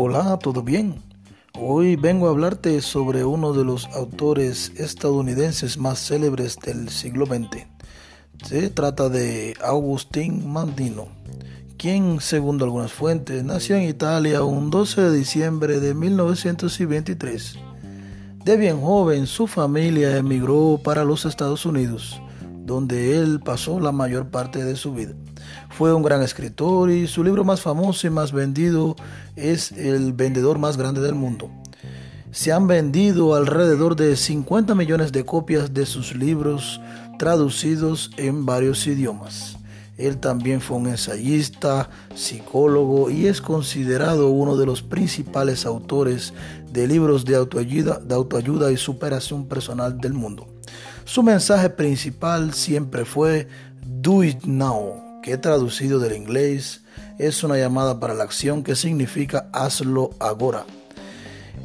Hola, ¿todo bien? Hoy vengo a hablarte sobre uno de los autores estadounidenses más célebres del siglo XX. Se trata de Agustín Mandino, quien, según algunas fuentes, nació en Italia un 12 de diciembre de 1923. De bien joven, su familia emigró para los Estados Unidos, donde él pasó la mayor parte de su vida. Fue un gran escritor y su libro más famoso y más vendido es El vendedor más grande del mundo. Se han vendido alrededor de 50 millones de copias de sus libros traducidos en varios idiomas. Él también fue un ensayista, psicólogo y es considerado uno de los principales autores de libros de autoayuda, de autoayuda y superación personal del mundo. Su mensaje principal siempre fue Do It Now, que traducido del inglés es una llamada para la acción que significa hazlo ahora.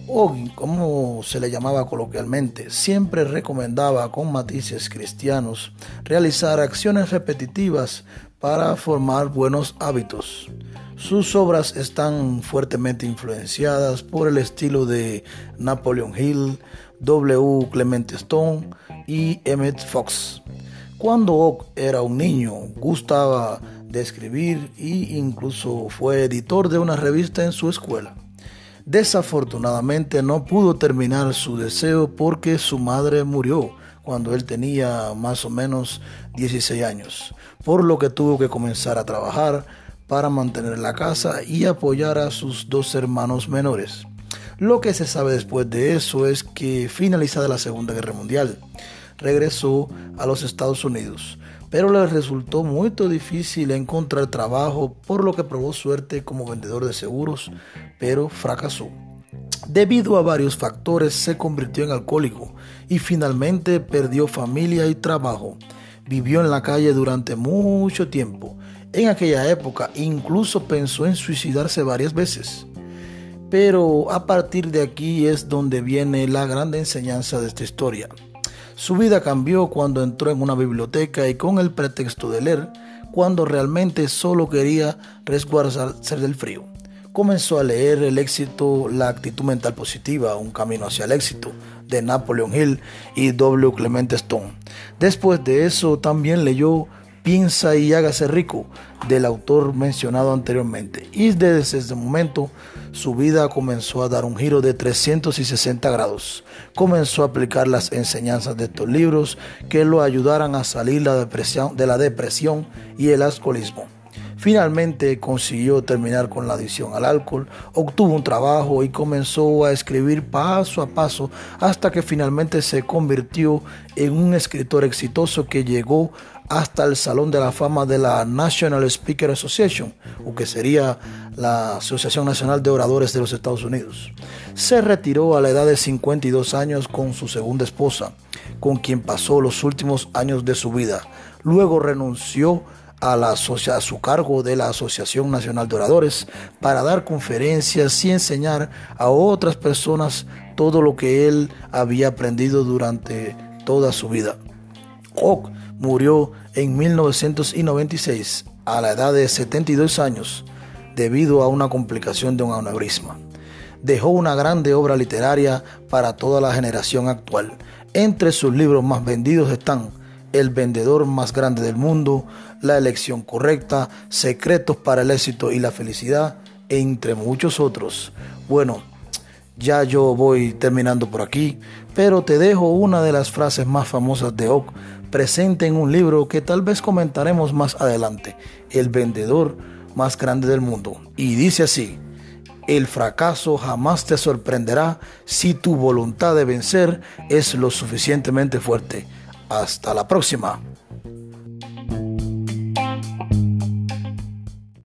O como se le llamaba coloquialmente, siempre recomendaba con matices cristianos realizar acciones repetitivas para formar buenos hábitos. Sus obras están fuertemente influenciadas por el estilo de Napoleon Hill, W. Clement Stone y Emmett Fox. Cuando Ock era un niño, gustaba de escribir e incluso fue editor de una revista en su escuela. Desafortunadamente no pudo terminar su deseo porque su madre murió cuando él tenía más o menos 16 años, por lo que tuvo que comenzar a trabajar para mantener la casa y apoyar a sus dos hermanos menores. Lo que se sabe después de eso es que finalizada la Segunda Guerra Mundial, regresó a los Estados Unidos, pero le resultó muy difícil encontrar trabajo, por lo que probó suerte como vendedor de seguros, pero fracasó. Debido a varios factores se convirtió en alcohólico y finalmente perdió familia y trabajo. Vivió en la calle durante mucho tiempo. En aquella época incluso pensó en suicidarse varias veces. Pero a partir de aquí es donde viene la gran enseñanza de esta historia. Su vida cambió cuando entró en una biblioteca y con el pretexto de leer, cuando realmente solo quería resguardarse del frío. Comenzó a leer El éxito, la actitud mental positiva, un camino hacia el éxito, de Napoleon Hill y W. Clement Stone. Después de eso también leyó Piensa y hágase rico del autor mencionado anteriormente. Y desde ese momento su vida comenzó a dar un giro de 360 grados. Comenzó a aplicar las enseñanzas de estos libros que lo ayudaran a salir de la depresión y el alcoholismo. Finalmente consiguió terminar con la adicción al alcohol, obtuvo un trabajo y comenzó a escribir paso a paso hasta que finalmente se convirtió en un escritor exitoso que llegó hasta el Salón de la Fama de la National Speaker Association, o que sería la Asociación Nacional de Oradores de los Estados Unidos. Se retiró a la edad de 52 años con su segunda esposa, con quien pasó los últimos años de su vida. Luego renunció a, su cargo de la Asociación Nacional de Oradores para dar conferencias y enseñar a otras personas todo lo que él había aprendido durante toda su vida murió en 1996 a la edad de 72 años debido a una complicación de un aneurisma. Dejó una grande obra literaria para toda la generación actual. Entre sus libros más vendidos están El vendedor más grande del mundo, La elección correcta, Secretos para el éxito y la felicidad, entre muchos otros. Bueno, ya yo voy terminando por aquí, pero te dejo una de las frases más famosas de Ock presente en un libro que tal vez comentaremos más adelante, El vendedor más grande del mundo. Y dice así, el fracaso jamás te sorprenderá si tu voluntad de vencer es lo suficientemente fuerte. Hasta la próxima.